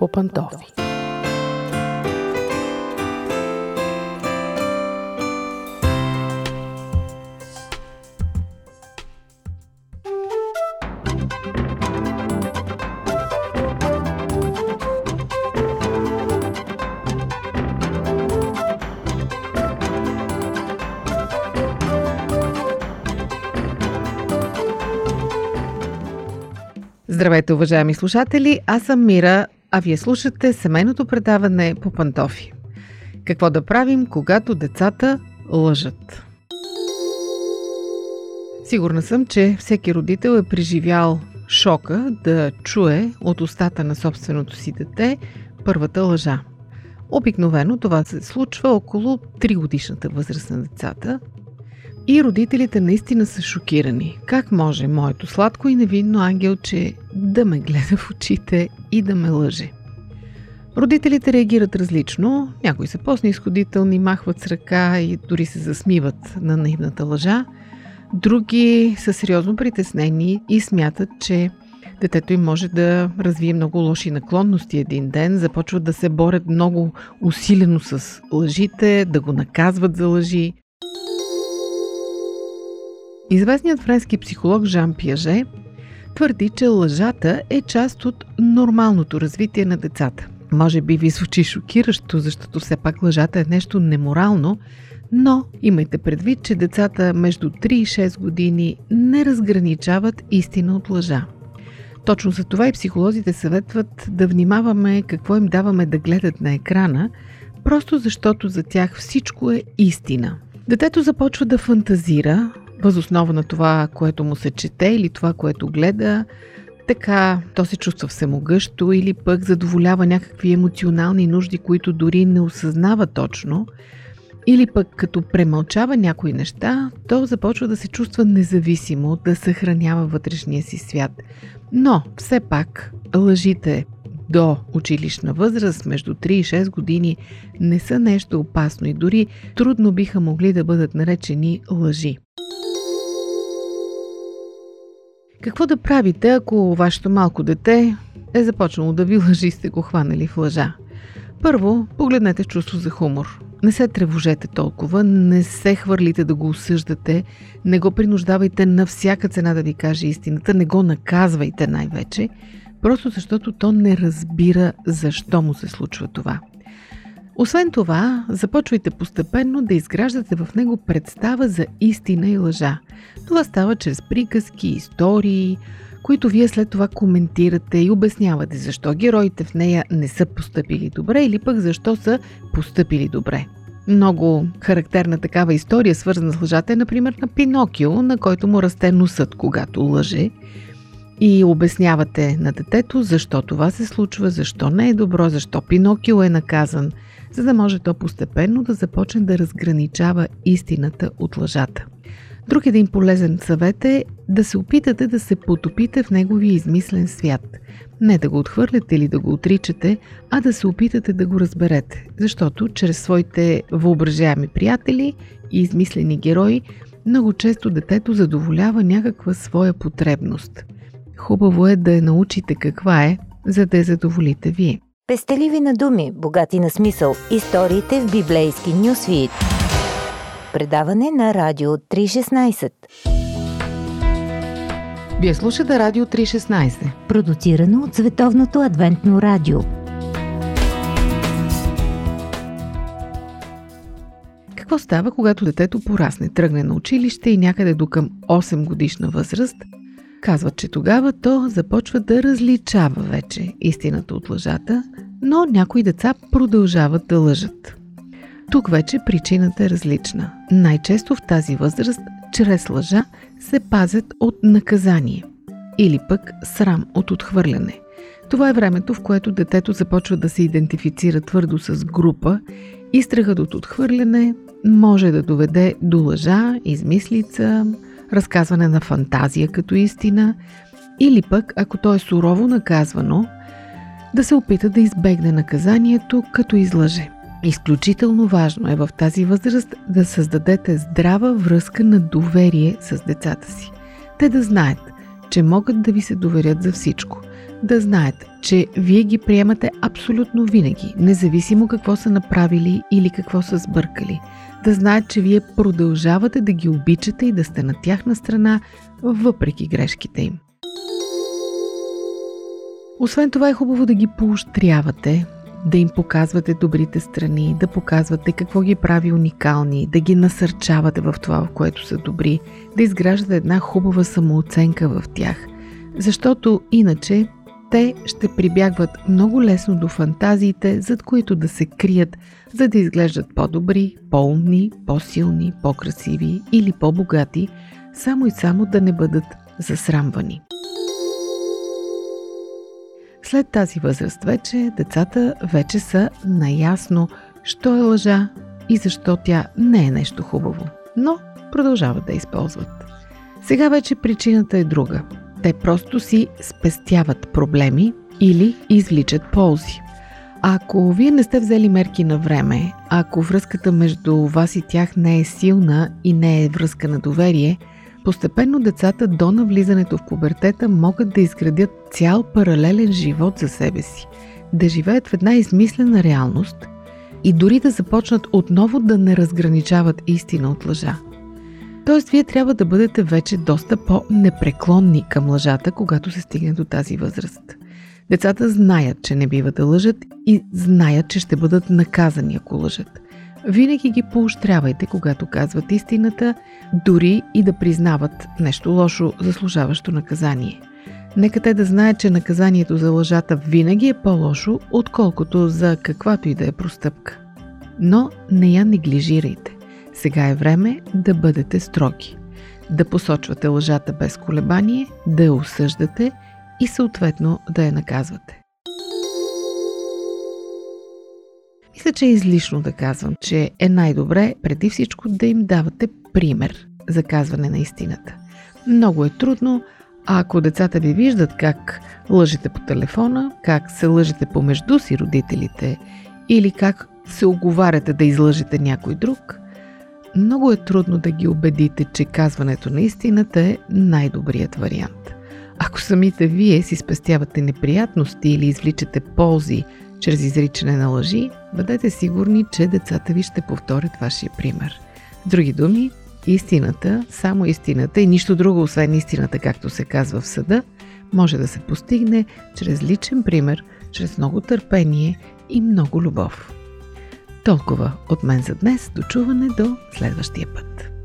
по пантофи. Здравейте, уважаеми слушатели! Аз съм Мира, а вие слушате семейното предаване по пантофи. Какво да правим, когато децата лъжат? Сигурна съм, че всеки родител е преживял шока да чуе от устата на собственото си дете първата лъжа. Обикновено това се случва около 3 годишната възраст на децата – и родителите наистина са шокирани. Как може моето сладко и невинно ангелче да ме гледа в очите и да ме лъже? Родителите реагират различно. Някои са по-снисходителни, махват с ръка и дори се засмиват на наивната лъжа. Други са сериозно притеснени и смятат, че детето им може да развие много лоши наклонности един ден, започват да се борят много усилено с лъжите, да го наказват за лъжи. Известният френски психолог Жан Пиаже твърди, че лъжата е част от нормалното развитие на децата. Може би ви звучи шокиращо, защото все пак лъжата е нещо неморално, но имайте предвид, че децата между 3 и 6 години не разграничават истина от лъжа. Точно за това и психолозите съветват да внимаваме какво им даваме да гледат на екрана, просто защото за тях всичко е истина. Детето започва да фантазира, възоснова на това, което му се чете или това, което гледа, така то се чувства всемогъщо или пък задоволява някакви емоционални нужди, които дори не осъзнава точно, или пък като премълчава някои неща, то започва да се чувства независимо, да съхранява вътрешния си свят. Но все пак лъжите до училищна възраст, между 3 и 6 години, не са нещо опасно и дори трудно биха могли да бъдат наречени лъжи. Какво да правите, ако вашето малко дете е започнало да ви лъжи и сте го хванали в лъжа? Първо, погледнете чувство за хумор. Не се тревожете толкова, не се хвърлите да го осъждате, не го принуждавайте на всяка цена да ви каже истината, не го наказвайте най-вече, просто защото то не разбира защо му се случва това. Освен това, започвайте постепенно да изграждате в него представа за истина и лъжа. Това става чрез приказки, истории, които вие след това коментирате и обяснявате защо героите в нея не са поступили добре или пък защо са поступили добре. Много характерна такава история, свързана с лъжата, е, например, на Пинокио, на който му расте носът, когато лъже. И обяснявате на детето защо това се случва, защо не е добро, защо Пинокио е наказан – за да може то постепенно да започне да разграничава истината от лъжата. Друг един полезен съвет е да се опитате да се потопите в неговия измислен свят. Не да го отхвърляте или да го отричате, а да се опитате да го разберете. Защото чрез своите въображаеми приятели и измислени герои, много често детето задоволява някаква своя потребност. Хубаво е да я научите каква е, за да я задоволите вие. Пестеливи на думи, богати на смисъл. Историите в библейски нюсвит. Предаване на Радио 316. Вие слушате Радио 316. Продуцирано от Световното адвентно радио. Какво става, когато детето порасне, тръгне на училище и някъде до към 8 годишна възраст – Казват, че тогава то започва да различава вече истината от лъжата, но някои деца продължават да лъжат. Тук вече причината е различна. Най-често в тази възраст, чрез лъжа, се пазят от наказание или пък срам от отхвърляне. Това е времето, в което детето започва да се идентифицира твърдо с група и страхът от отхвърляне може да доведе до лъжа, измислица, разказване на фантазия като истина, или пък, ако то е сурово наказвано, да се опита да избегне наказанието, като излъже. Изключително важно е в тази възраст да създадете здрава връзка на доверие с децата си. Те да знаят, че могат да ви се доверят за всичко. да знаят, че вие ги приемате абсолютно винаги, независимо какво са направили или какво са сбъркали. Да знаят, че вие продължавате да ги обичате и да сте на тяхна страна, въпреки грешките им. Освен това е хубаво да ги поощрявате, да им показвате добрите страни, да показвате какво ги прави уникални, да ги насърчавате в това, в което са добри, да изграждате една хубава самооценка в тях. Защото иначе те ще прибягват много лесно до фантазиите, зад които да се крият, за да изглеждат по-добри, по-умни, по-силни, по-красиви или по-богати, само и само да не бъдат засрамвани. След тази възраст вече децата вече са наясно, що е лъжа и защо тя не е нещо хубаво, но продължават да използват. Сега вече причината е друга. Те просто си спестяват проблеми или извличат ползи. Ако вие не сте взели мерки на време, ако връзката между вас и тях не е силна и не е връзка на доверие – Постепенно децата до навлизането в пубертета могат да изградят цял паралелен живот за себе си, да живеят в една измислена реалност и дори да започнат отново да не разграничават истина от лъжа. Тоест, вие трябва да бъдете вече доста по-непреклонни към лъжата, когато се стигне до тази възраст. Децата знаят, че не бива да лъжат и знаят, че ще бъдат наказани, ако лъжат. Винаги ги поощрявайте, когато казват истината, дори и да признават нещо лошо, заслужаващо наказание. Нека те да знаят, че наказанието за лъжата винаги е по-лошо, отколкото за каквато и да е простъпка. Но не я неглижирайте. Сега е време да бъдете строги. Да посочвате лъжата без колебание, да я осъждате и съответно да я наказвате. Мисля, че е излишно да казвам, че е най-добре преди всичко да им давате пример за казване на истината. Много е трудно, а ако децата ви виждат как лъжете по телефона, как се лъжете помежду си родителите или как се оговаряте да излъжете някой друг, много е трудно да ги убедите, че казването на истината е най-добрият вариант. Ако самите вие си спестявате неприятности или извличате ползи чрез изричане на лъжи, бъдете сигурни, че децата ви ще повторят вашия пример. Други думи, истината, само истината и нищо друго, освен истината, както се казва в съда, може да се постигне чрез личен пример, чрез много търпение и много любов. Толкова от мен за днес. Дочуване до следващия път.